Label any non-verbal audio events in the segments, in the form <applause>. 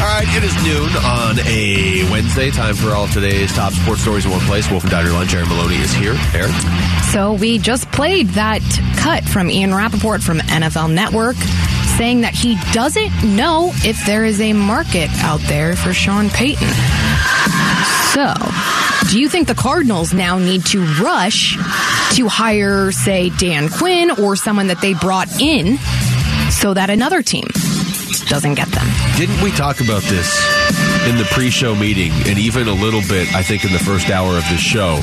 All right, it is noon on a Wednesday. Time for all of today's top sports stories in one place. Wolfing Down Your Lunch. Aaron Maloney is here. Aaron? So we just played that cut from Ian Rapoport from NFL Network saying that he doesn't know if there is a market out there for Sean Payton. So, do you think the Cardinals now need to rush to hire, say, Dan Quinn or someone that they brought in so that another team doesn't get them? Didn't we talk about this in the pre show meeting and even a little bit, I think, in the first hour of the show?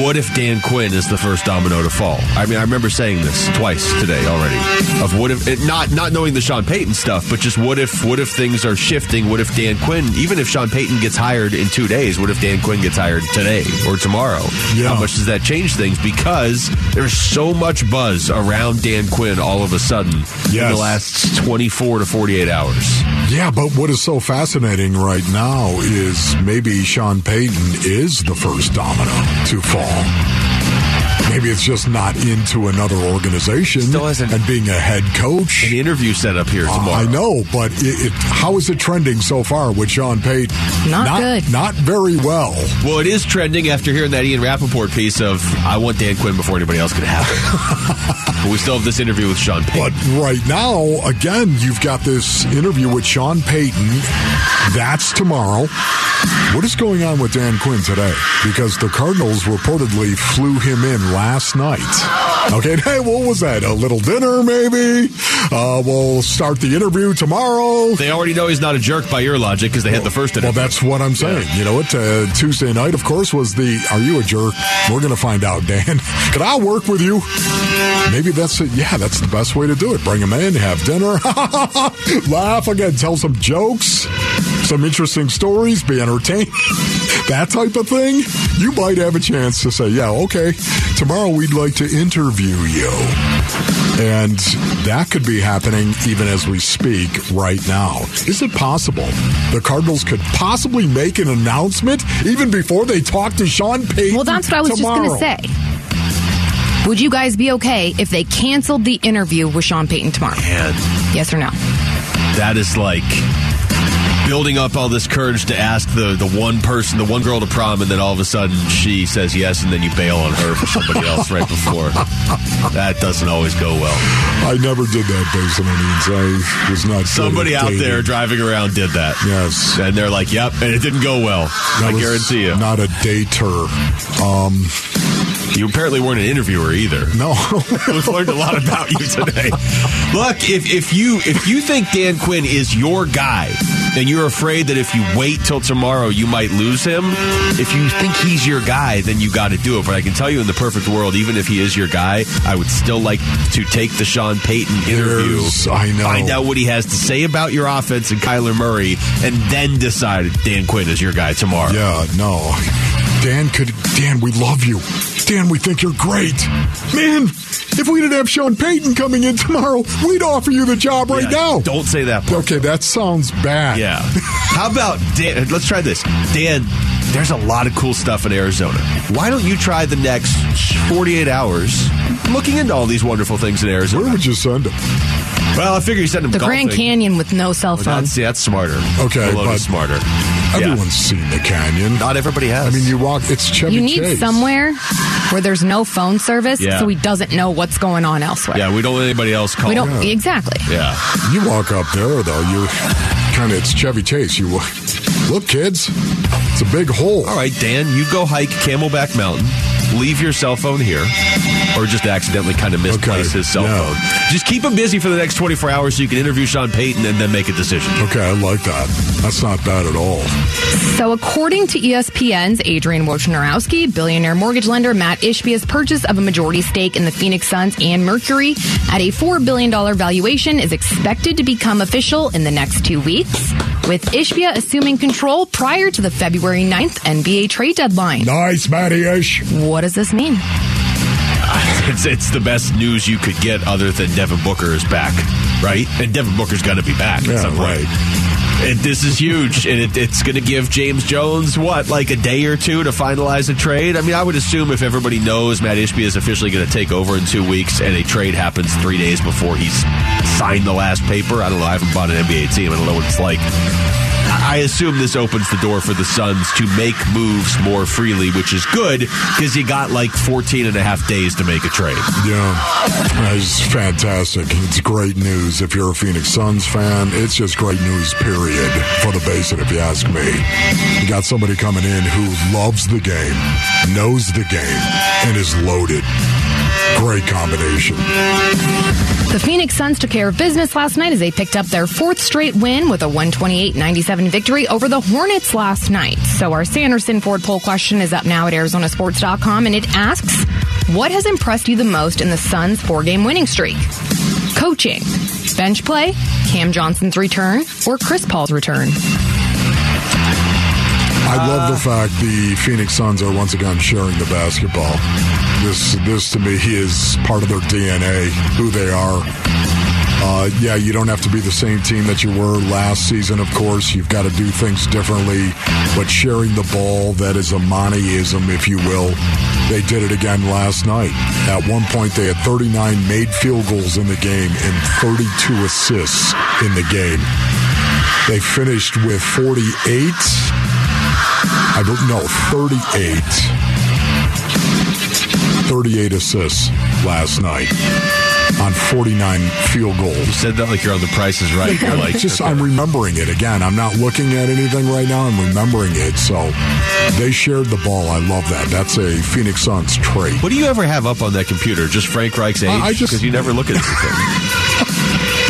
What if Dan Quinn is the first domino to fall? I mean, I remember saying this twice today already. Of what if it, not not knowing the Sean Payton stuff, but just what if what if things are shifting? What if Dan Quinn, even if Sean Payton gets hired in two days, what if Dan Quinn gets hired today or tomorrow? Yeah. How much does that change things? Because there's so much buzz around Dan Quinn all of a sudden in the last 24 to 48 hours. Yeah, but what is so fascinating right now is maybe Sean Payton is the first domino to fall. Law. Maybe it's just not into another organization Still hasn't- and being a head coach. An interview set up here ah, tomorrow. I know, but it, it, how is it trending so far with Sean Payton? Not good. Not very well. Well, it is trending after hearing that Ian Rapoport piece of I want Dan Quinn before anybody else can have it. <laughs> but we still have this interview with Sean Payton. But right now, again, you've got this interview with Sean Payton. That's tomorrow. What is going on with Dan Quinn today? Because the Cardinals reportedly flew him in last night. Okay, <laughs> hey, what was that? A little dinner, maybe? Uh, we'll start the interview tomorrow. They already know he's not a jerk by your logic because they had the first Well, that's what I'm saying. You know what? Uh, Tuesday night, of course, was the "Are you a jerk?" We're going to find out, Dan. <laughs> Can I work with you? Maybe that's it. Yeah, that's the best way to do it. Bring him in, have dinner, <laughs> laugh again, tell some jokes, some interesting stories, be entertained. <laughs> that type of thing. You might have a chance to say, "Yeah, okay, tomorrow we'd like to interview you." And that could be happening even as we speak right now. Is it possible the Cardinals could possibly make an announcement even before they talk to Sean Payton? Well, that's what I was tomorrow? just going to say. Would you guys be okay if they canceled the interview with Sean Payton tomorrow? Man, Yes or no? that is like building up all this courage to ask the, the one person, the one girl to prom, and then all of a sudden she says yes, and then you bail on her for somebody else right before. <laughs> That doesn't always go well. I never did that based on any I was not. Somebody out there driving around did that. Yes. And they're like, yep, and it didn't go well. That I guarantee you. Not a dater. Um, You apparently weren't an interviewer either. no. <laughs> We've learned a lot about you today. Look, if, if you if you think Dan Quinn is your guy, and you're afraid that if you wait till tomorrow you might lose him, if you think he's your guy, then you got to do it. But I can tell you, in the perfect world, even if he is your guy, I would still like to take the Sean Payton interview, There's- I know. find out what he has to say about your offense and Kyler Murray, and then decide if Dan Quinn is your guy tomorrow. Yeah, no. Dan could. Dan, we love you. Dan, we think you're great. Man, if we didn't have Sean Payton coming in tomorrow, we'd offer you the job right Yeah, now. Don't say that. Part. Okay, that sounds bad. Yeah. <laughs> How about Dan? Let's try this. Dan, there's a lot of cool stuff in Arizona. Why don't you try the next 48 hours looking into all these wonderful things in Arizona? Where would you send him? <laughs> Well, I figure you send him The golfing. Grand Canyon with no cell Well, phone. That's, yeah, that's smarter. Okay, Kelowna's but- smarter. Everyone's seen the canyon. Not everybody has. I mean, you walk. It's Chevy Chase. You need Chase. somewhere where there's no phone service, Yeah. so he doesn't know what's going on elsewhere. Yeah, we don't let anybody else call. we don't Yeah. exactly. Yeah. You walk up there though. You kind of it's Chevy Chase. You wa- look, kids. It's a big hole. All right, Dan, you go hike Camelback Mountain. Leave your cell phone here, or just accidentally kind of misplace Okay, his cell yeah. phone. Just keep him busy for the next 24 hours so you can interview Sean Payton and then make a decision. Okay, I like that. That's not bad at all. So, according to ESPN's Adrian Wojnarowski, billionaire mortgage lender Matt Ishbia's purchase of a majority stake in the Phoenix Suns and Mercury at a $4 billion valuation is expected to become official in the next two weeks. With Ishbia assuming control prior to the February 9th NBA trade deadline. Nice, Matty Ish. What does this mean? <laughs> It's, it's the best news you could get other than Devin Booker is back, right? And Devin Booker's got to be back at Yeah, some point. right. It, this is huge, and it, it's going to give James Jones what, like a day or two to finalize a trade. I mean, I would assume if everybody knows Matt Ishbia is officially going to take over in two weeks, and a trade happens three days before he's signed the last paper. I don't know. I haven't bought an NBA team. I don't know what it's like. I assume this opens the door for the Suns to make moves more freely, which is good because you got like 14 and a half days to make a trade. Yeah, it's fantastic. It's great news if you're a Phoenix Suns fan. It's just great news, period, for the basin, if you ask me. You got somebody coming in who loves the game, knows the game, and is loaded. Great combination. The Phoenix Suns took care of business last night as they picked up their fourth straight win with a 128-97 victory over the Hornets last night. So our Sanderson Ford poll question is up now at arizonasports.com and it asks, what has impressed you the most in the Suns four-game winning streak? Coaching, bench play, Cam Johnson's return, or Chris Paul's return? I love the fact the Phoenix Suns are once again sharing the basketball. This, this to me is part of their DNA, who they are. Uh, yeah, you don't have to be the same team that you were last season, of course. You've got to do things differently. But sharing the ball, that is a Montyism, if you will. They did it again last night. At one point, they had 39 made field goals in the game and 32 assists in the game. They finished with 48. I don't know, 38. 38 assists last night on 49 field goals. You said that like you're on the prices right. You're like, just I'm remembering it again. I'm not looking at anything right now. I'm remembering it. So they shared the ball. I love that. That's a Phoenix Suns trait. what do you ever have up on that computer? Just Frank Reich's age? I- I just- because you never look at anything. <laughs>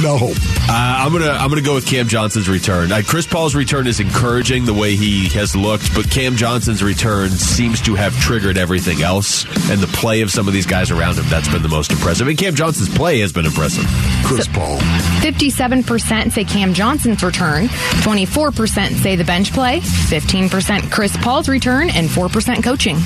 No, Uh, I'm gonna I'm gonna go with Cam Johnson's return. Uh, Chris Paul's return is encouraging the way he has looked, but Cam Johnson's return seems to have triggered everything else, and the play of some of these guys around him that's been the most impressive. And Cam Johnson's play has been impressive. Chris Paul. 57% say Cam Johnson's return, 24% say the bench play, 15% Chris Paul's return, and 4% coaching.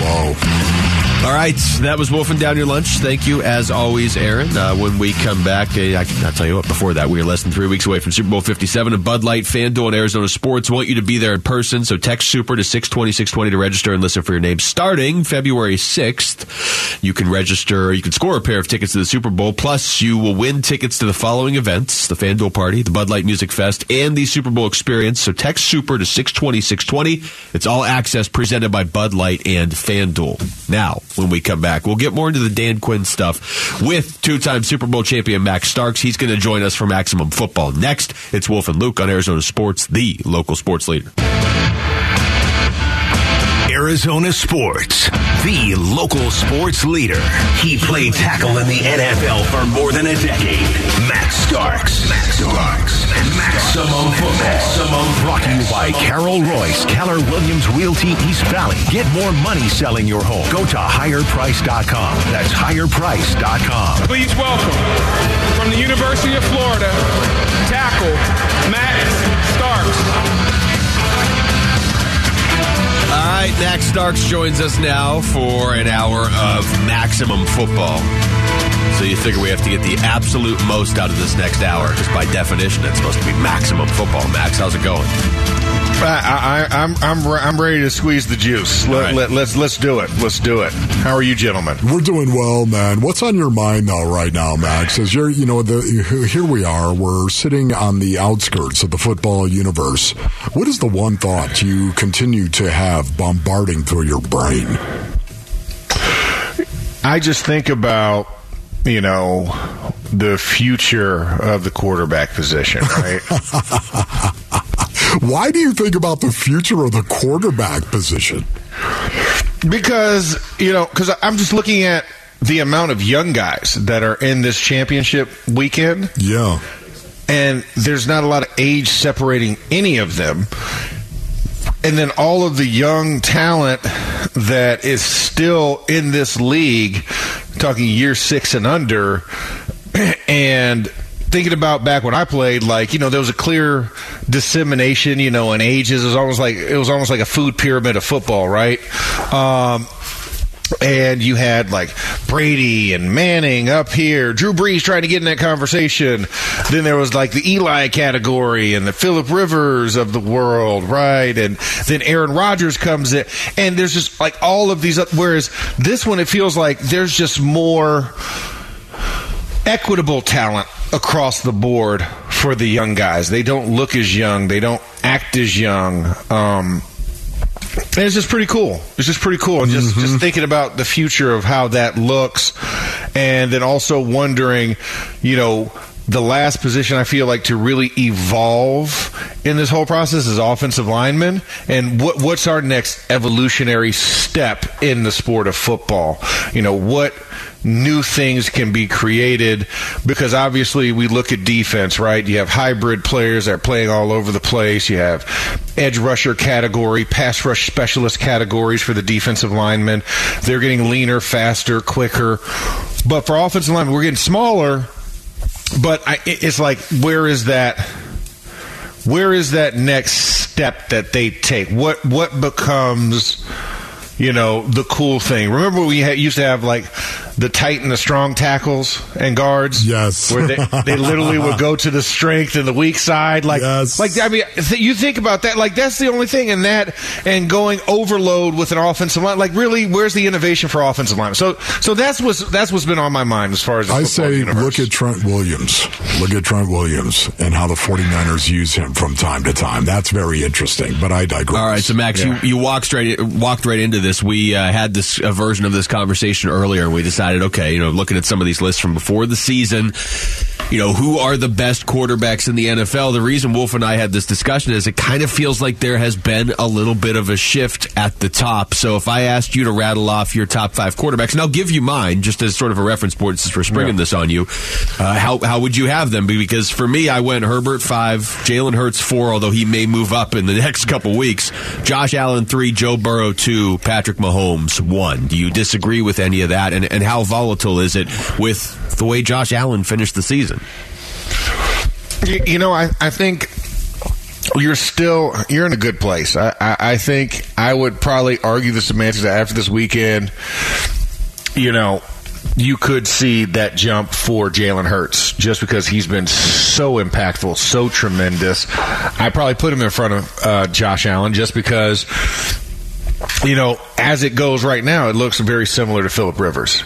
Whoa. All right, that was Wolfing Down Your Lunch. Thank you, as always, Aaron. Uh, when we come back, uh, I, I'll tell you what, before that, we are less than three weeks away from Super Bowl 57 and Bud Light, FanDuel, and Arizona Sports want you to be there in person, so text SUPER to 620, 620 to register and listen for your name. Starting February 6th, you can register, you can score a pair of tickets to the Super Bowl, plus you will win tickets to the following events, the FanDuel Party, the Bud Light Music Fest, and the Super Bowl Experience. So text SUPER to 620, 620. It's all access presented by Bud Light and FanDuel. Now, when we come back, we'll get more into the Dan Quinn stuff with two-time Super Bowl champion Max Starks. He's going to join us for Maximum Football. Next, it's Wolf and Luke on Arizona Sports, the local sports leader. Arizona Sports, the local sports leader. He played tackle in the NFL for more than a decade. Max Starks. Max Starks. Maximum football. Maximum brought to you by Carol Royse, Keller Williams Realty East Valley. Get more money selling your home. Go to higherprice.com. That's higherprice.com. Please welcome from the University of Florida, tackle Max Starks. All right, Max Starks joins us now for an hour of maximum football. So you figure we have to get the absolute most out of this next hour, because by definition, it's supposed to be maximum football. Max, how's it going? I, I, I'm I'm re- I'm ready to squeeze the juice. Let, right. let, let's let's do it. Let's do it. How are you, gentlemen? We're doing well, man. What's on your mind though right now, Max? As you're, you know, the, here we are. We're sitting on the outskirts of the football universe. What is the one thought you continue to have bombarding through your brain? I just think about you know the future of the quarterback position, right? <laughs> Why do you think about the future of the quarterback position? because you know, because I'm just looking at the amount of young guys that are in this championship weekend. Yeah. and there's not a lot of age separating any of them. And then all of the young talent that is still in this league, talking year six and under, <clears throat> and thinking about back when I played, like, you know, there was a clear dissemination, you know, in ages. It was almost like it was almost like a food pyramid of football, right? Um, and you had like Brady and Manning up here, Drew Brees trying to get in that conversation. Then there was like the Eli category and the Philip Rivers of the world, right? And then Aaron Rodgers comes in, and there's just like all of these. Whereas this one, it feels like there's just more equitable talent across the board for the young guys. They don't look as young. They don't act as young. Um, and it's just pretty cool. It's just pretty cool. Just Mm-hmm. just thinking about the future of how that looks, and then also wondering, you know, the last position I feel like to really evolve in this whole process is offensive lineman, and what what's our next evolutionary step in the sport of football? You know, what new things can be created because obviously we look at defense, right? You have hybrid players that are playing all over the place. You have edge rusher category, pass rush specialist categories for the defensive linemen. They're getting leaner, faster, quicker. But for offensive linemen, we're getting smaller. But I, it's like, where is that? Where is that next step that they take? What what becomes you know, the cool thing. Remember we had, used to have like the tight and the strong tackles and guards. Yes. where they, they literally would go to the strength and the weak side. Like, Yes. like I mean, th- you think about that. Like that's the only thing in that, and going overload with an offensive line. Like, really, where's the innovation for offensive line? So, so that's what's that's what's been on my mind as far as the I football say universe. look at Trent Williams. Look at Trent Williams and how the 49ers use him from time to time. That's very interesting, but I digress. All right, so Max, Yeah. you, you walked straight walked right into this. We uh, had this a version of this conversation earlier, and we decided, okay, you know, looking at some of these lists from before the season, you know, who are the best quarterbacks in the NFL? The reason Wolf and I had this discussion is it kind of feels like there has been a little bit of a shift at the top. So if I asked you to rattle off your top five quarterbacks, and I'll give you mine just as sort of a reference board since we're springing this on you, uh, how how would you have them? Because for me, I went Herbert five, Jalen Hurts four, although he may move up in the <laughs> next couple weeks. Josh Allen three, Joe Burrow two, Patrick Mahomes one. Do you disagree with any of that? And and how volatile is it with the way Josh Allen finished the season? You, you know, I, I think you're still you're in a good place. I, I, I think I would probably argue the semantics that after this weekend. You know, you could see that jump for Jalen Hurts just because he's been so impactful, so tremendous. I probably put him in front of uh, Josh Allen just because. You know, as it goes right now, it looks very similar to Philip Rivers.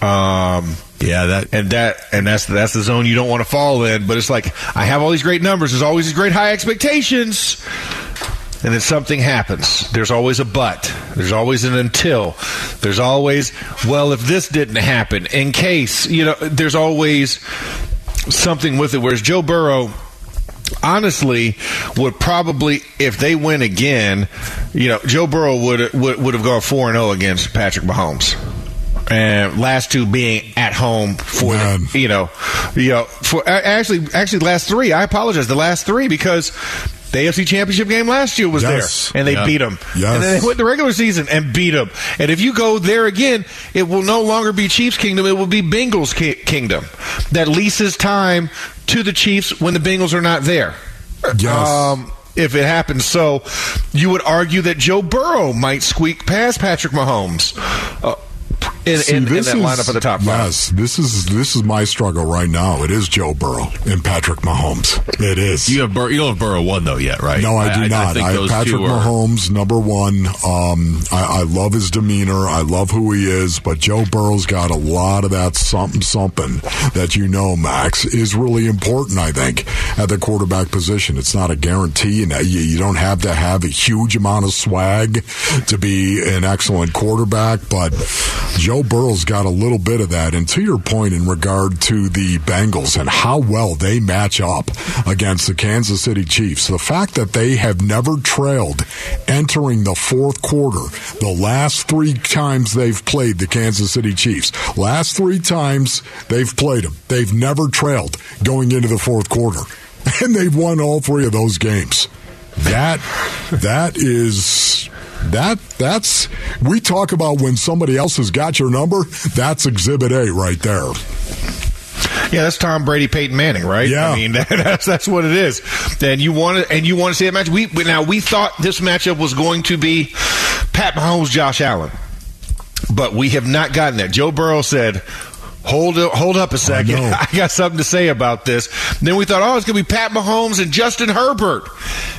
Um, Yeah, that and that and that's that's the zone you don't want to fall in. But it's like I have all these great numbers. There's always these great high expectations, and then something happens. There's always a but. There's always an until. There's always well, if this didn't happen, in case you know. There's always something with it. Whereas Joe Burrow. Honestly, would probably if they win again, you know, Joe Burrow would would, would have gone four and zero against Patrick Mahomes and last two being at home for the, you know, you know, for actually, actually, last three. I apologize. The last three because the AFC Championship game last year was Yes. there, and they Yeah. beat them. Yes. And then they went the regular season and beat them. And if you go there again, it will no longer be Chiefs Kingdom. It will be Bengals ki- Kingdom that leases time to the Chiefs when the Bengals are not there. Yes. Um, if it happens. So you would argue that Joe Burrow might squeak past Patrick Mahomes uh, in, See, in, in this that is- lineup of the top five. Yes, this is this is my struggle right now. It is Joe Burrow and Patrick Mahomes. It is. you have Bur- you don't have Burrow one though yet, right? No, I do not. I, think have Patrick are- Mahomes, number one. Um, I, I love his demeanor. I love who he is. But Joe Burrow's got a lot of that something something that you know, Max, is really important. I think at the quarterback position, it's not a guarantee, and you, you don't have to have a huge amount of swag to be an excellent quarterback. But Joe Burrow's got a little bit of that. And to your point in regard to the Bengals and how well they match up against the Kansas City Chiefs, the fact that they have never trailed entering the fourth quarter the last three times they've played the Kansas City Chiefs, last three times they've played them, they've never trailed going into the fourth quarter. <laughs> And they've won all three of those games. That that is that that's we talk about when somebody else has got your number. That's Exhibit A right there. Yeah, that's Tom Brady, Peyton Manning, right? Yeah. I mean that, <laughs> that's that's what it is. And you want to and you want to see that match. We now we thought this matchup was going to be Pat Mahomes, Josh Allen, but we have not gotten that. Joe Burrow said. Hold up, hold up a second. <laughs> I got something to say about this. Then we thought, oh, it's going to be Pat Mahomes and Justin Herbert.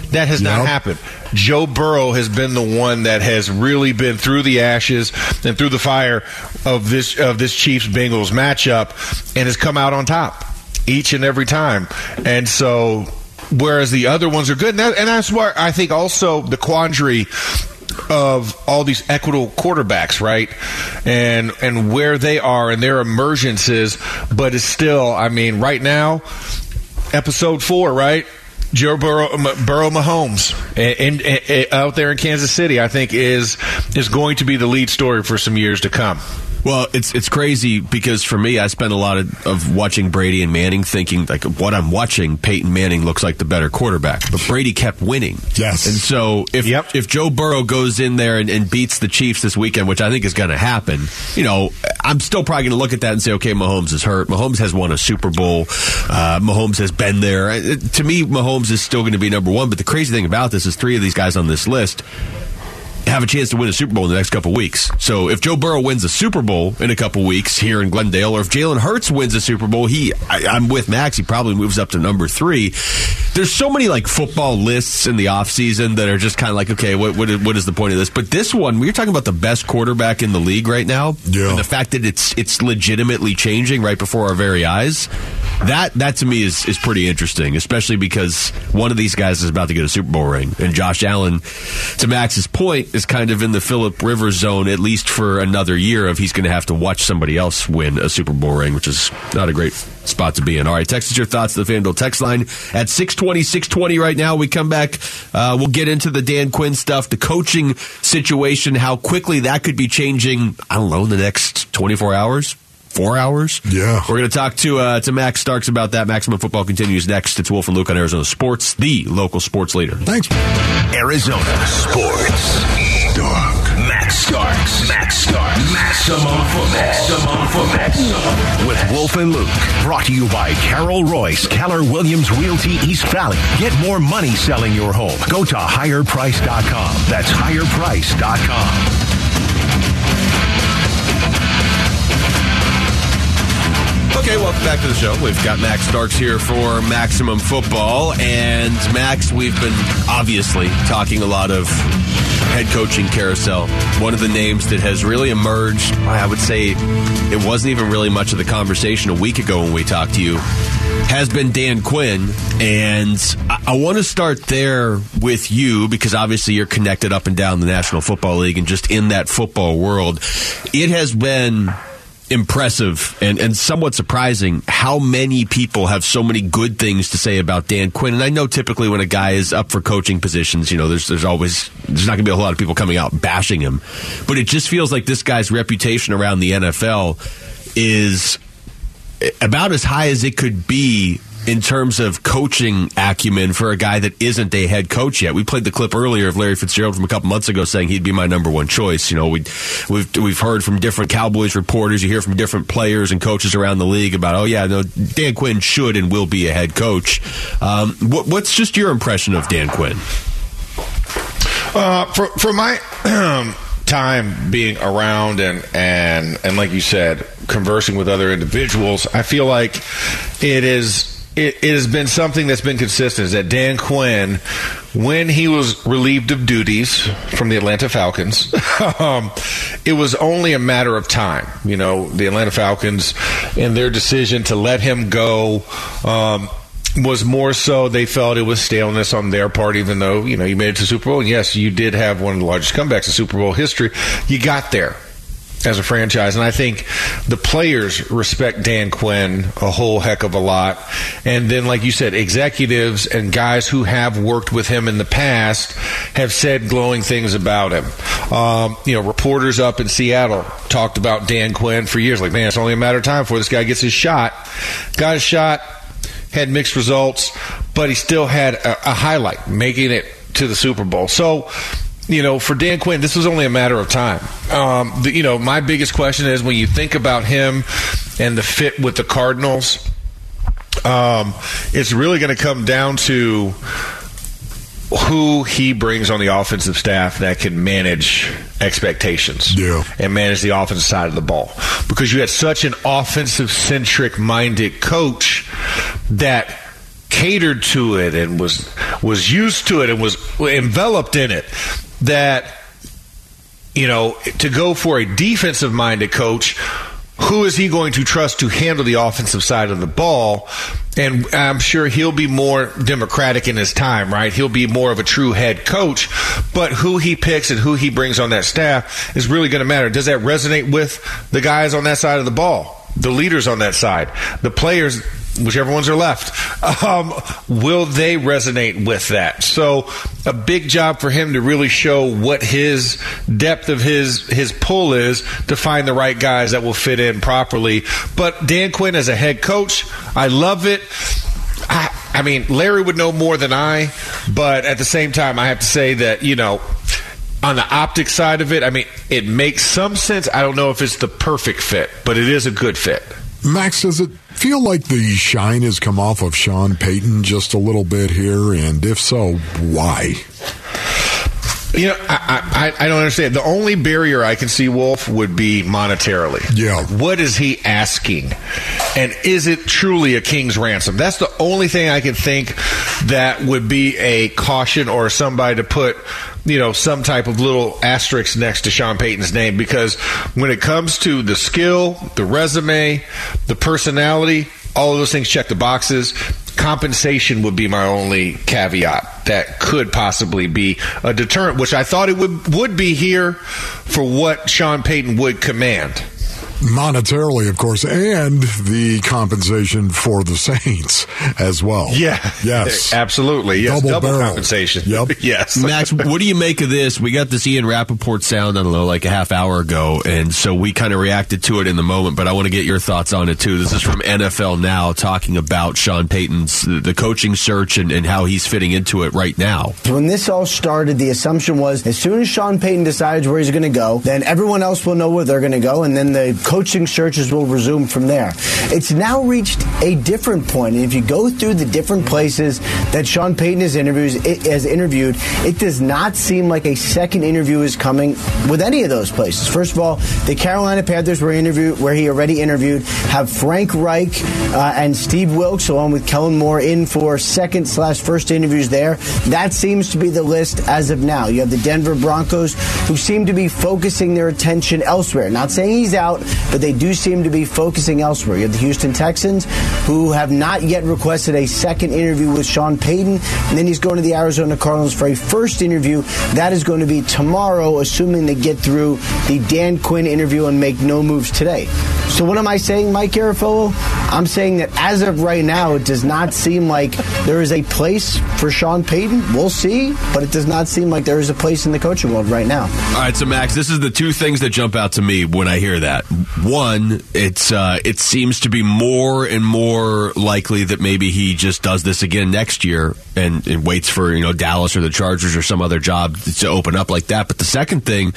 That has not happened. Joe Burrow has been the one that has really been through the ashes and through the fire of this of this Chiefs Bengals matchup and has come out on top each and every time. And so whereas the other ones are good and, that, and that's why I think also the quandary of all these equitable quarterbacks, right? And and where they are and their emergences, but it's still, I mean, right now, episode four, right? Joe Burrow, Burrow Mahomes, and, and, and out there in Kansas City, I think is is going to be the lead story for some years to come. Well, it's it's crazy because for me, I spent a lot of, of watching Brady and Manning, thinking like what I'm watching. Peyton Manning looks like the better quarterback, but Brady kept winning. Yes. and so if Yep. if Joe Burrow goes in there and, and beats the Chiefs this weekend, which I think is going to happen, you know, I'm still probably going to look at that and say, okay, Mahomes is hurt. Mahomes has won a Super Bowl. Uh, Mahomes has been there. Uh, To me, Mahomes is still going to be number one. But the crazy thing about this is three of these guys on this list have a chance to win a Super Bowl in the next couple weeks. So if Joe Burrow wins a Super Bowl in a couple weeks here in Glendale, or if Jalen Hurts wins a Super Bowl, he I, I'm with Max. He probably moves up to number three. There's so many like football lists in the offseason that are just kind of like, okay, what, what is- what is the point of this? But this one, we're talking about the best quarterback in the league right now, Yeah. and the fact that it's it's legitimately changing right before our very eyes. That that to me is is pretty interesting, especially because one of these guys is about to get a Super Bowl ring, and Josh Allen, to Max's point, is kind of in the Philip Rivers zone at least for another year. Of he's going to have to watch somebody else win a Super Bowl ring, which is not a great spot to be in. All right, text us your thoughts to the FanDuel text line at 620, 620 right now. We come back, uh, we'll get into the Dan Quinn stuff, the coaching situation, how quickly that could be changing, I don't know, in the next 24 hours. Four hours. Yeah. we're going to talk to uh, to Max Starks about that. Maximum Football continues next. It's Wolf and Luke on Arizona Sports, the local sports leader. Thanks. Arizona Sports. Dark. Max Starks. Max Starks. Maximum football. Maximum football. With Wolf and Luke. Brought to you by Carol Royse, Keller Williams Realty East Valley. Get more money selling your home. Go to higherprice.com. That's higherprice.com. Okay, welcome back to the show. We've got Max Starks here for Maximum Football. And Max, we've been obviously talking a lot of head coaching carousel. One of the names that has really emerged, I would say it wasn't even really much of the conversation a week ago when we talked to you, has been Dan Quinn. And I, I want to start there with you because obviously you're connected up and down the National Football League and just in that football world. It has been impressive and, and somewhat surprising how many people have so many good things to say about Dan Quinn. And I know typically when a guy is up for coaching positions, you know, there's there's always there's not going to be a whole lot of people coming out bashing him, but it just feels like this guy's reputation around the NFL is about as high as it could be in terms of coaching acumen for a guy that isn't a head coach yet. We played the clip earlier of Larry Fitzgerald from a couple months ago saying he'd be my number one choice. You know, we we've we've heard from different Cowboys reporters, you hear from different players and coaches around the league about, oh yeah, no, Dan Quinn should and will be a head coach. Um, what, what's just your impression of Dan Quinn? Uh, for for my <clears throat> time being around and and and like you said, conversing with other individuals, I feel like it is. It, it has been something that's been consistent. Is that Dan Quinn, when he was relieved of duties from the Atlanta Falcons, <laughs> um, it was only a matter of time. You know, the Atlanta Falcons and their decision to let him go. Um, was more so they felt it was staleness on their part, even though, you know, you made it to Super Bowl. And yes, you did have one of the largest comebacks in Super Bowl history. You got there as a franchise. And I think the players respect Dan Quinn a whole heck of a lot. And then, like you said, executives and guys who have worked with him in the past have said glowing things about him. Um, you know, reporters up in Seattle talked about Dan Quinn for years. Like, man, it's only a matter of time before this guy gets his shot. Got his shot had mixed results, but he still had a, a highlight, making it to the Super Bowl. So, you know, for Dan Quinn, this was only a matter of time. Um, the, you know, my biggest question is when you think about him and the fit with the Cardinals, Um, it's really going to come down to who he brings on the offensive staff that can manage expectations Yeah. and manage the offensive side of the ball. Because you had such an offensive centric minded coach that catered to it and was was used to it and was enveloped in it that you know to go for a defensive minded coach who is he going to trust to handle the offensive side of the ball? And I'm sure he'll be more democratic in his time, right? He'll be more of a true head coach. But who he picks and who he brings on that staff is really going to matter. Does that resonate with the guys on that side of the ball? The leaders on that side? The players whichever ones are left, um, will they resonate with that? So, a big job for him to really show what his depth of his his pull is to find the right guys that will fit in properly. But Dan Quinn as a head coach, I love it. I, I mean, Larry would know more than I, but at the same time, I have to say that you know on the optic side of it, I mean, it makes some sense. I don't know if it's the perfect fit, but it is a good fit. Max, does it feel like the shine has come off of Sean Payton just a little bit here? And if so, why? You know, I, I, I don't understand. The only barrier I can see, Wolf, would be monetarily. Yeah. What is he asking? And is it truly a king's ransom? That's the only thing I can think that would be a caution or somebody to put, you know, some type of little asterisk next to Sean Payton's name because when it comes to the skill, the resume, the personality, all of those things check the boxes. Compensation would be my only caveat. That could possibly be a deterrent, which I thought it would would be here for what Sean Payton would command. Monetarily, of course, and the compensation for the Saints as well. Yeah. Yes. <laughs> Absolutely. Yes. Double Double, compensation. Yep. <laughs> yes. Max, what do you make of this? We got this Ian Rapoport sound, I don't know, like a half hour ago, and so we kind of reacted to it in the moment, but I want to get your thoughts on it too. This is from NFL Now talking about Sean Payton's, the coaching search and, and how he's fitting into it right now. When this all started, the assumption was as soon as Sean Payton decides where he's going to go, then everyone else will know where they're going to go, and then the coaching searches will resume from there. It's now reached a different point. and if you go through the different places that Sean Payton has interviews has interviewed, it does not seem like a second interview is coming with any of those places. First of all, the Carolina Panthers were interviewed where he already interviewed have Frank Reich uh, and Steve Wilks along with Kellen Moore in for second slash first interviews there. That seems to be the list as of now. You have the Denver Broncos who seem to be focusing their attention elsewhere. Not saying he's out, but they do seem to be focusing elsewhere. You have the Houston Texans who have not yet requested a second interview with Sean Payton, and then he's going to the Arizona Cardinals for a first interview. That is going to be tomorrow, assuming they get through the Dan Quinn interview and make no moves today. So what am I saying, Mike Garafolo? I'm saying that as of right now, it does not seem like there is a place for Sean Payton. We'll see, but it does not seem like there is a place in the coaching world right now. All right, so Max, this is the two things that jump out to me when I hear that. One, it's uh, it seems to be more and more likely that maybe he just does this again next year and, and waits for you know Dallas or the Chargers or some other job to open up like that. But the second thing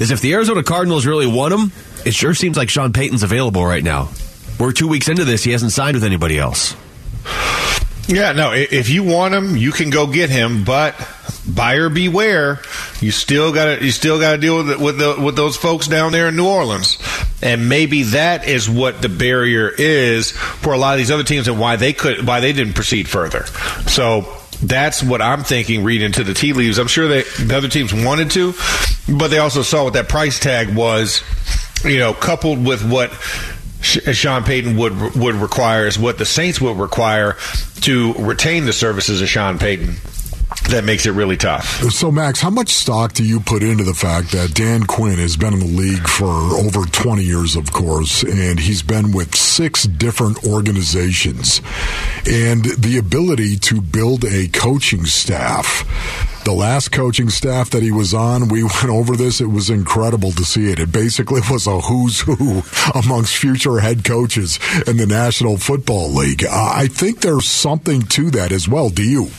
is if the Arizona Cardinals really want him, it sure seems like Sean Payton's available right now. We're two weeks into this; he hasn't signed with anybody else. Yeah, no. If you want him, you can go get him, but buyer beware. You still got to you still got to deal with the, with the, with those folks down there in New Orleans, and maybe that is what the barrier is for a lot of these other teams and why they could why they didn't proceed further. So. That's what I'm thinking. Reading into the tea leaves, I'm sure they, the other teams wanted to, but they also saw what that price tag was. You know, coupled with what Uh, Sean Payton would would require is what the Saints would require to retain the services of Sean Payton. That makes it really tough. So, Max, how much stock do you put into the fact that Dan Quinn has been in the league for over 20 years, of course, and he's been with six different organizations, and the ability to build a coaching staff? The last coaching staff that he was on, we <laughs> went over this. It was incredible to see it. It basically was a who's who amongst future head coaches in the National Football League. I think there's something to that as well. Do you?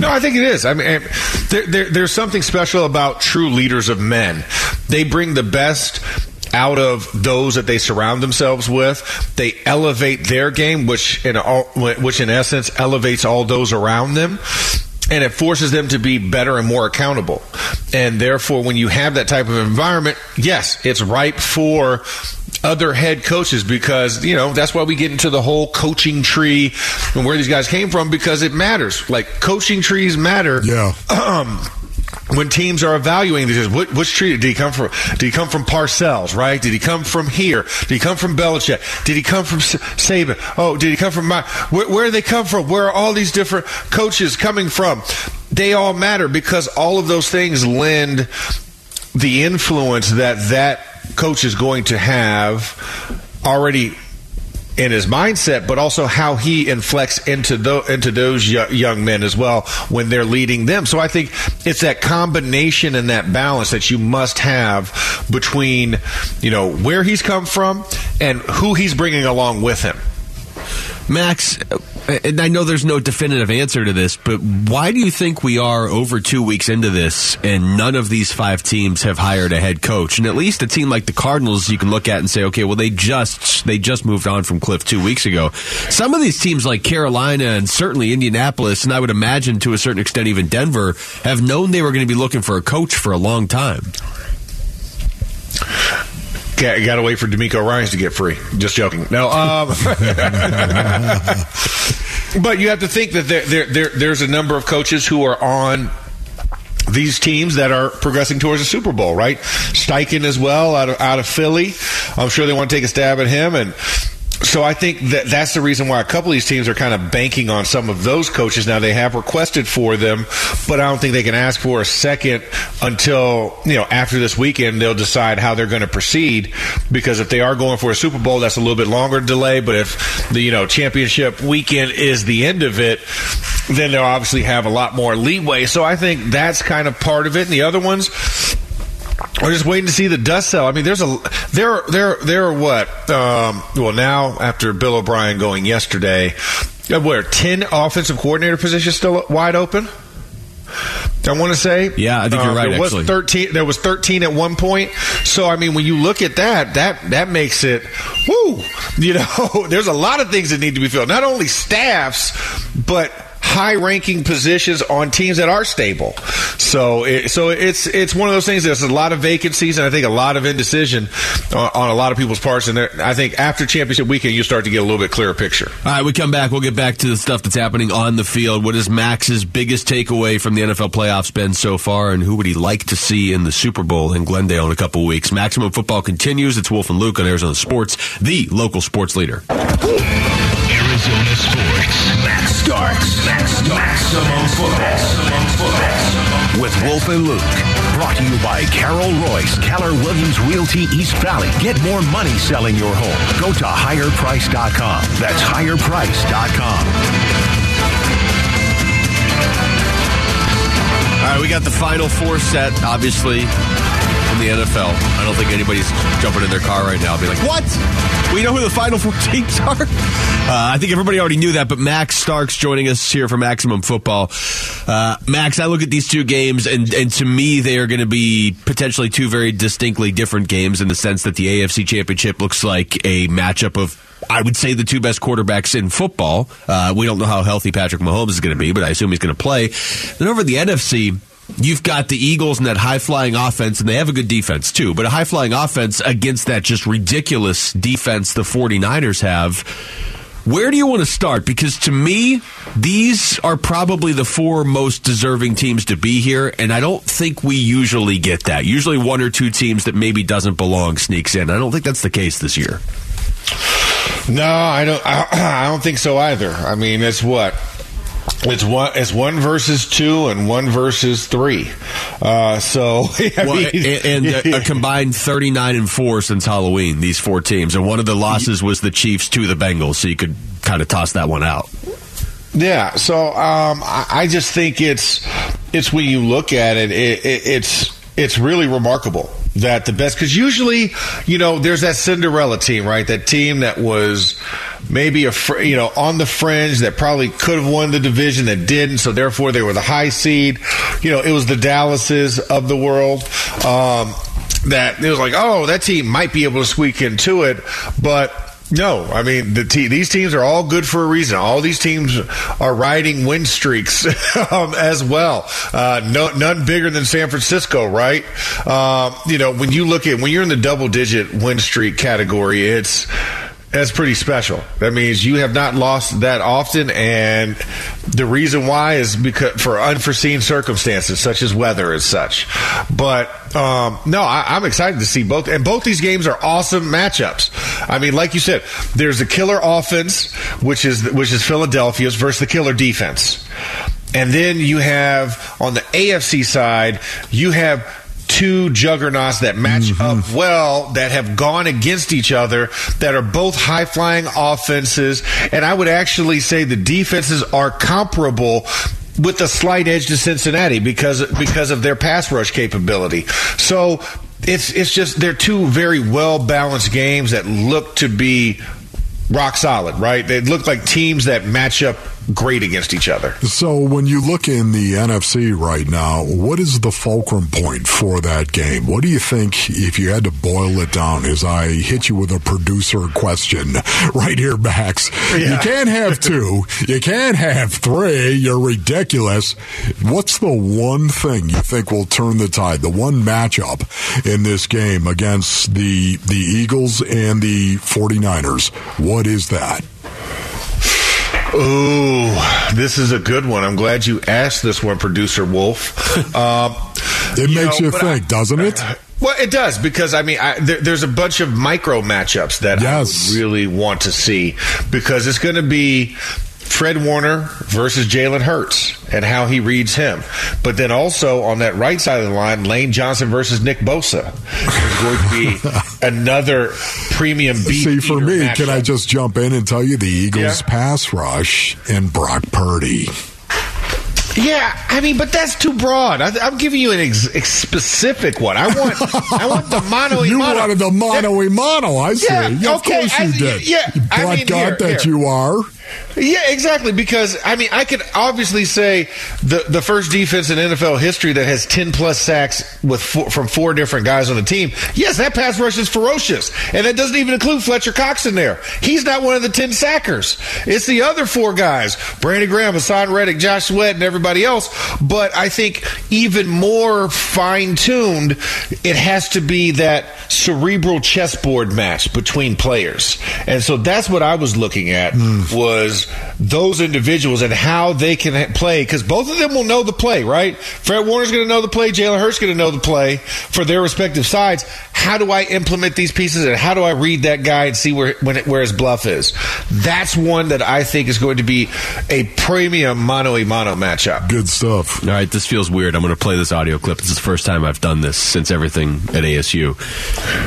No, I think it is. I mean, eh, there, there, there's something special about true leaders of men. They bring the best out of those that they surround themselves with. They elevate their game, which in all, which in essence elevates all those around them. And it forces them to be better and more accountable. And therefore, when you have that type of environment, yes, it's ripe for other head coaches because you know that's why we get into the whole coaching tree and where these guys came from because it matters. Like coaching trees matter. Yeah. Um, when teams are evaluating these, what, which tree did he come from? Did he come from Parcells? Right? Did he come from here? Did he come from Belichick? Did he come from S- Saban? Oh, did he come from my? Where, where do they come from? Where are all these different coaches coming from? They all matter because all of those things lend the influence that that coach is going to have already in his mindset, but also how he inflects into the, into those young men as well when they're leading them. So I think it's that combination and that balance that you must have between you know where he's come from and who he's bringing along with him. Max, and I know there's no definitive answer to this, but why do you think we are over two weeks into this and none of these five teams have hired a head coach? And at least a team like the Cardinals, you can look at and say, okay, well they just they just moved on from Cliff two weeks ago. Some of these teams like Carolina and certainly Indianapolis, and I would imagine to a certain extent even Denver, have known they were going to be looking for a coach for a long time. Got, got to wait for DeMeco Ryans to get free. Just joking. No, um, <laughs> but you have to think that there, there, there, there's a number of coaches who are on these teams that are progressing towards a Super Bowl, right? Steichen as well out of out of Philly. I'm sure they want to take a stab at him and so I think that that's the reason why a couple of these teams are kind of banking on some of those coaches. Now they have requested for them, but I don't think they can ask for a second until you know after this weekend they'll decide how they're going to proceed. Because if they are going for a Super Bowl, that's a little bit longer delay. But if the you know championship weekend is the end of it, then they'll obviously have a lot more leeway. So I think that's kind of part of it. And the other ones we're just waiting to see the dust settle. I mean, there's a there there there are what? Um, well, now after Bill O'Brien going yesterday, uh, where ten offensive coordinator positions still wide open. I want to say, yeah, I think you're uh, right. There was actually. thirteen. There was thirteen at one point. So I mean, when you look at that, that that makes it, whoo. You know, <laughs> there's a lot of things that need to be filled. Not only staffs, but high ranking positions on teams that are stable. So, it, so it's it's one of those things. There's a lot of vacancies, and I think a lot of indecision on, on a lot of people's parts. And I think after championship weekend, you start to get a little bit clearer picture. All right, we come back. We'll get back to the stuff that's happening on the field. What is Max's biggest takeaway from the NFL playoffs been so far, and who would he like to see in the Super Bowl in Glendale in a couple weeks? Maximum football continues. It's Wolf and Luke on Arizona Sports, the local sports leader. Arizona Sports. Max Starks. Max Starks. Maximum football. Maximum football. With Wolf and Luke. Brought to you by Carol Royse, Keller Williams Realty East Valley. Get more money selling your home. Go to higherprice.com. That's higherprice.com. All right, we got the final four set, obviously in the NFL. I don't think anybody's jumping in their car right now be like, what? We know who the final four <laughs> teams are? Uh, I think everybody already knew that, but Max Starks joining us here for Maximum Football. Uh, Max, I look at these two games, and, and to me, they are going to be potentially two very distinctly different games in the sense that the AFC Championship looks like a matchup of I would say the two best quarterbacks in football. Uh, we don't know how healthy Patrick Mahomes is going to be, but I assume he's going to play. Then over the NFC, You've got the Eagles and that high flying offense, and they have a good defense too, but a high flying offense against that just ridiculous defense the 49ers have. Where do you want to start? Because to me, these are probably the four most deserving teams to be here, and I don't think we usually get that. Usually, one or two teams that maybe doesn't belong sneaks in. I don't think that's the case this year. No, I don't. I, <clears throat> I don't think so either. I mean, it's what it's one. It's one versus two and one versus three. Uh, so, <laughs> well, mean, and, and a, a, <laughs> combined thirty nine and four since Halloween. These four teams, and one of the losses was the Chiefs to the Bengals. So you could kind of toss that one out. Yeah. So um, I, I, just think it's it's when you look at it, it, it it's it's really remarkable that the best because usually you know there's that Cinderella team, right? That team that was maybe a fr- you know on the fringe that probably could have won the division that didn't, so therefore they were the high seed. You know, it was the Dallases of the world. Um, that it was like, oh, that team might be able to squeak into it, but no, I mean the te- these teams are all good for a reason. All these teams are riding win streaks <laughs> um, as well. Uh, no, none bigger than San Francisco, right? Uh, you know, when you look at when you're in the double digit win streak category, it's that's pretty special. That means you have not lost that often, and the reason why is because for unforeseen circumstances, such as weather and such. But um, no, I, am excited to see both, and both these games are awesome matchups. I mean, like you said, there's the killer offense, which is which is Philadelphia's versus the killer defense, and then you have on the AFC side, you have two juggernauts that match mm-hmm. up well, that have gone against each other, that are both high flying offenses. And I would actually say the defenses are comparable with a slight edge to Cincinnati because because of their pass rush capability. So it's it's just they're two very well balanced games that look to be rock solid, right? They look like teams that match up great against each other. So when you look in the NFC right now, what is the fulcrum point for that game? What do you think if you had to boil it down as I hit you with a producer question <laughs> right here, Max? Yeah. You can't have <laughs> two. you can't have three. You're ridiculous. What's the one thing you think will turn the tide? The one matchup in this game against the the Eagles and the 49ers. What is that? Ooh, this is a good one. I'm glad you asked this one, producer Wolf. Um, <laughs> it you makes know, you think, I, doesn't it? Well, it does because I mean, I, there, there's a bunch of micro matchups that yes. I really want to see because it's going to be Fred Warner versus Jalen Hurts and how he reads him. But then also on that right side of the line, Lane Johnson versus Nick Bosa is going to be <laughs> another premium beat. See, for me, matchup. can I just jump in and tell you the Eagles' yeah. pass rush and Brock Purdy? Yeah, I mean, but that's too broad. I, am giving you an ex, ex specific one. I want, I want the <laughs> mono. you mono. wanted the mono mono. I see. Yeah, yeah, of course you did. Yeah, I mean, God, here, that here. you are. Yeah, exactly. Because I mean, I could obviously say the the first defense in NFL history that has ten plus sacks with four, from four different guys on the team. Yes, that pass rush is ferocious, and that doesn't even include Fletcher Cox in there. He's not one of the ten sackers. It's the other four guys: Brandon Graham, Haason Reddick, Josh Sweat, and everybody else. But I think even more fine tuned, it has to be that cerebral chessboard match between players, and so that's what I was looking at. Mm. Was was those individuals and how they can play because both of them will know the play, right? Fred Warner's going to know the play, Jalen Hurts going to know the play for their respective sides. How do I implement these pieces and how do I read that guy and see where when it, where his bluff is? That's one that I think is going to be a premium mono a mano matchup. Good stuff. All right, this feels weird. I'm going to play this audio clip. This is the first time I've done this since everything at ASU.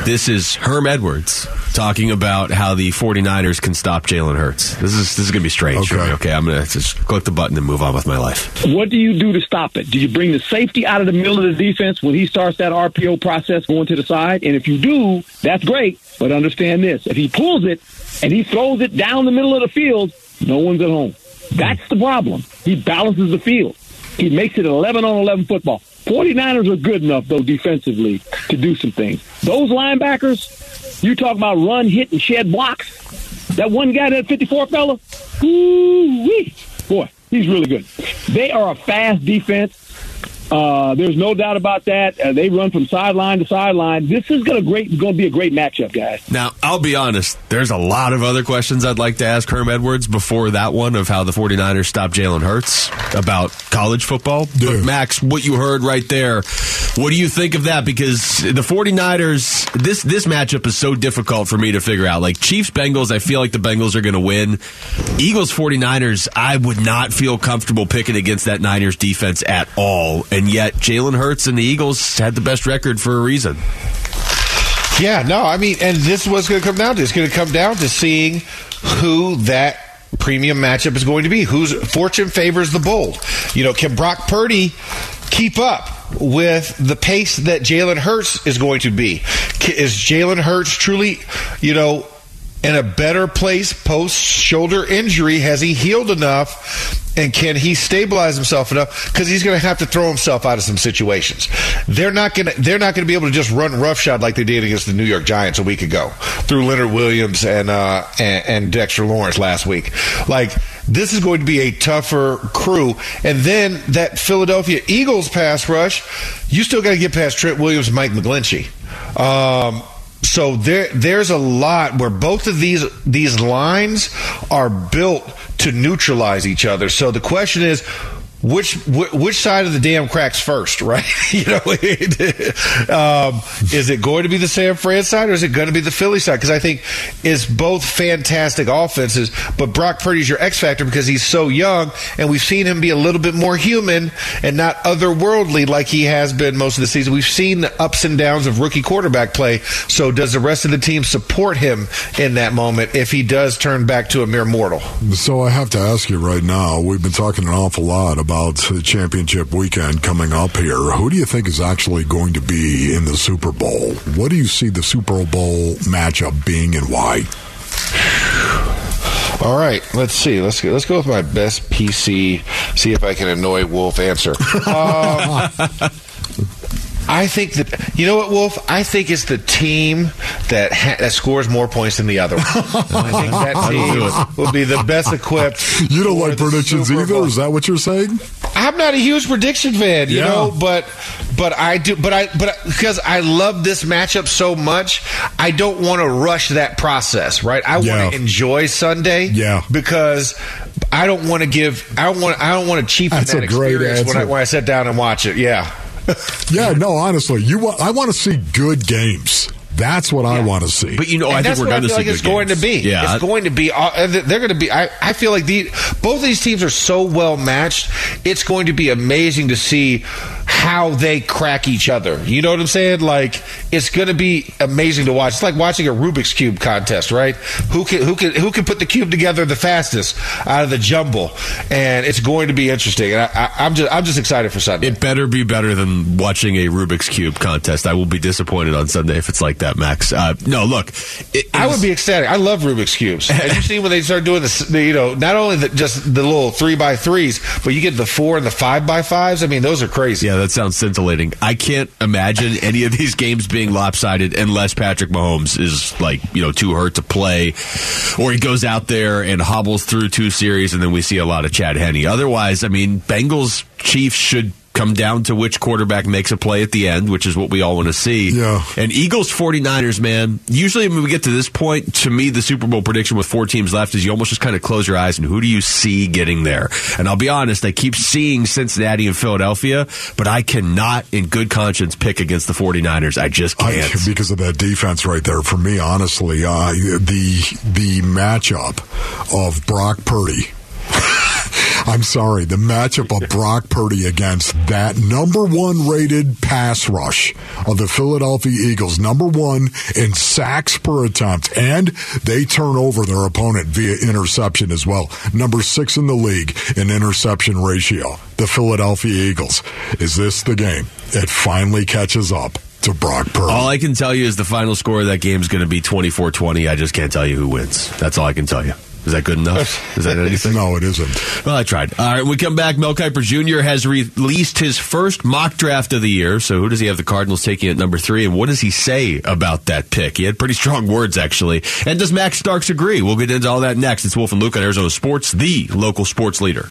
This is Herm Edwards talking about how the 49ers can stop Jalen Hurts. This is this is going to be strange okay. For me. Okay, I'm going to just click the button and move on with my life. What do you do to stop it? Do you bring the safety out of the middle of the defense when he starts that RPO process going to the side? And if you do, that's great. But understand this: if he pulls it and he throws it down the middle of the field, no one's at home. That's the problem. He balances the field. He makes it 11 on 11 football. 49ers are good enough, though, defensively to do some things. Those linebackers, you talk about run, hit, and shed blocks. That one guy, that 54 fella, wee boy, he's really good. They are a fast defense. Uh, there's no doubt about that. Uh, they run from sideline to sideline. This is going to great going to be a great matchup, guys. Now, I'll be honest. There's a lot of other questions I'd like to ask Herm Edwards before that one of how the 49ers stopped Jalen Hurts about college football. Dude. But Max, what you heard right there, what do you think of that? Because the 49ers, this this matchup is so difficult for me to figure out. Like Chiefs Bengals, I feel like the Bengals are going to win. Eagles 49ers, I would not feel comfortable picking against that Niners defense at all. And yet Jalen Hurts and the Eagles had the best record for a reason. Yeah, no, I mean, and this was going to come down to. It's going to come down to seeing who that premium matchup is going to be. Whose fortune favors the bold? You know, can Brock Purdy keep up with the pace that Jalen Hurts is going to be? Is Jalen Hurts truly, you know, in a better place post shoulder injury? Has he healed enough? And can he stabilize himself enough? Because he's going to have to throw himself out of some situations. They're not going to. They're not going to be able to just run roughshod like they did against the New York Giants a week ago through Leonard Williams and uh, and, and Dexter Lawrence last week. Like this is going to be a tougher crew. And then that Philadelphia Eagles pass rush, you still got to get past Trent Williams, and Mike McGlinchey. Um, so there, there's a lot where both of these these lines are built to neutralize each other. So the question is, which which side of the dam cracks first, right? <laughs> you know, <laughs> um, is it going to be the San Fran side or is it going to be the Philly side? Because I think it's both fantastic offenses, but Brock Purdy's your X factor because he's so young, and we've seen him be a little bit more human and not otherworldly like he has been most of the season. We've seen the ups and downs of rookie quarterback play. So does the rest of the team support him in that moment if he does turn back to a mere mortal? So I have to ask you right now. We've been talking an awful lot about about the championship weekend coming up here. Who do you think is actually going to be in the Super Bowl? What do you see the Super Bowl matchup being and why? All right, let's see. Let's go, let's go with my best PC. See if I can annoy Wolf answer. <laughs> Um, I think that you know what, Wolf. I think it's the team that ha- that scores more points than the other. One. <laughs> I think that team will be the best equipped. You don't like predictions either. Is that what you're saying? I'm not a huge prediction fan, you Yeah. know, but but I do, but I but because I love this matchup so much, I don't want to rush that process, right? I want to enjoy Sunday, Yeah. because I don't want to give, I don't want, I don't want to cheapen That's that experience when I, when I sit down and watch it. Yeah. <laughs> Yeah, no, honestly, you. wa- I want to see good games. That's what I want to see. But you know, And I think we're going to see like good it's going games. to be. Yeah, it's going to be. uh, and They're going to be. I, I feel like the both of these teams are so well matched. It's going to be amazing to see how they crack each other. You know what I'm saying? Like it's going to be amazing to watch. It's like watching a Rubik's cube contest, right? Who can who can who can put the cube together the fastest out of the jumble? And it's going to be interesting. And I, I, I'm just I'm just excited for Sunday. It better be better than watching a Rubik's Cube contest. I will be disappointed on Sunday if it's like that, Max. Uh, no, look. It, I would be ecstatic. I love Rubik's cubes. Have you see when they start doing this? The, you know, not only the, just the little three by threes, but you get the four and the five by fives. I mean, those are crazy. Yeah, that sounds scintillating. I can't imagine any of these games being lopsided unless Patrick Mahomes is like, you know, too hurt to play or he goes out there and hobbles through two series and then we see a lot of Chad Henne. Otherwise, I mean, Bengals Chiefs should come down to which quarterback makes a play at the end, which is what we all want to see. Yeah. And Eagles 49ers, man, usually when we get to this point, to me, the Super Bowl prediction with four teams left is you almost just kind of close your eyes and who do you see getting there? And I'll be honest, I keep seeing Cincinnati and Philadelphia, but I cannot in good conscience pick against the 49ers. I just can't. because of that defense right there. For me, honestly, uh, the the matchup of Brock Purdy. <laughs> I'm sorry, the matchup of Brock Purdy against that number one rated pass rush of the Philadelphia Eagles, number one in sacks per attempt, and they turn over their opponent via interception as well. Number six in the league in interception ratio. The Philadelphia Eagles. Is this the game? It finally catches up to Brock Purdy. all I can tell you is the final score of that game is going to be 24 20. I just can't tell you who wins. That's all I can tell you. Is that good enough? Is that <laughs> anything? no, it isn't. Well, I tried. All right, when we come back, Mel Kiper Jr. has released his first mock draft of the year. So, who does he have the Cardinals taking at number three, and what does he say about that pick? He had pretty strong words, actually. And does Max Starks agree? We'll get into all that next. It's Wolf and Luke on Arizona Sports, the local sports leader.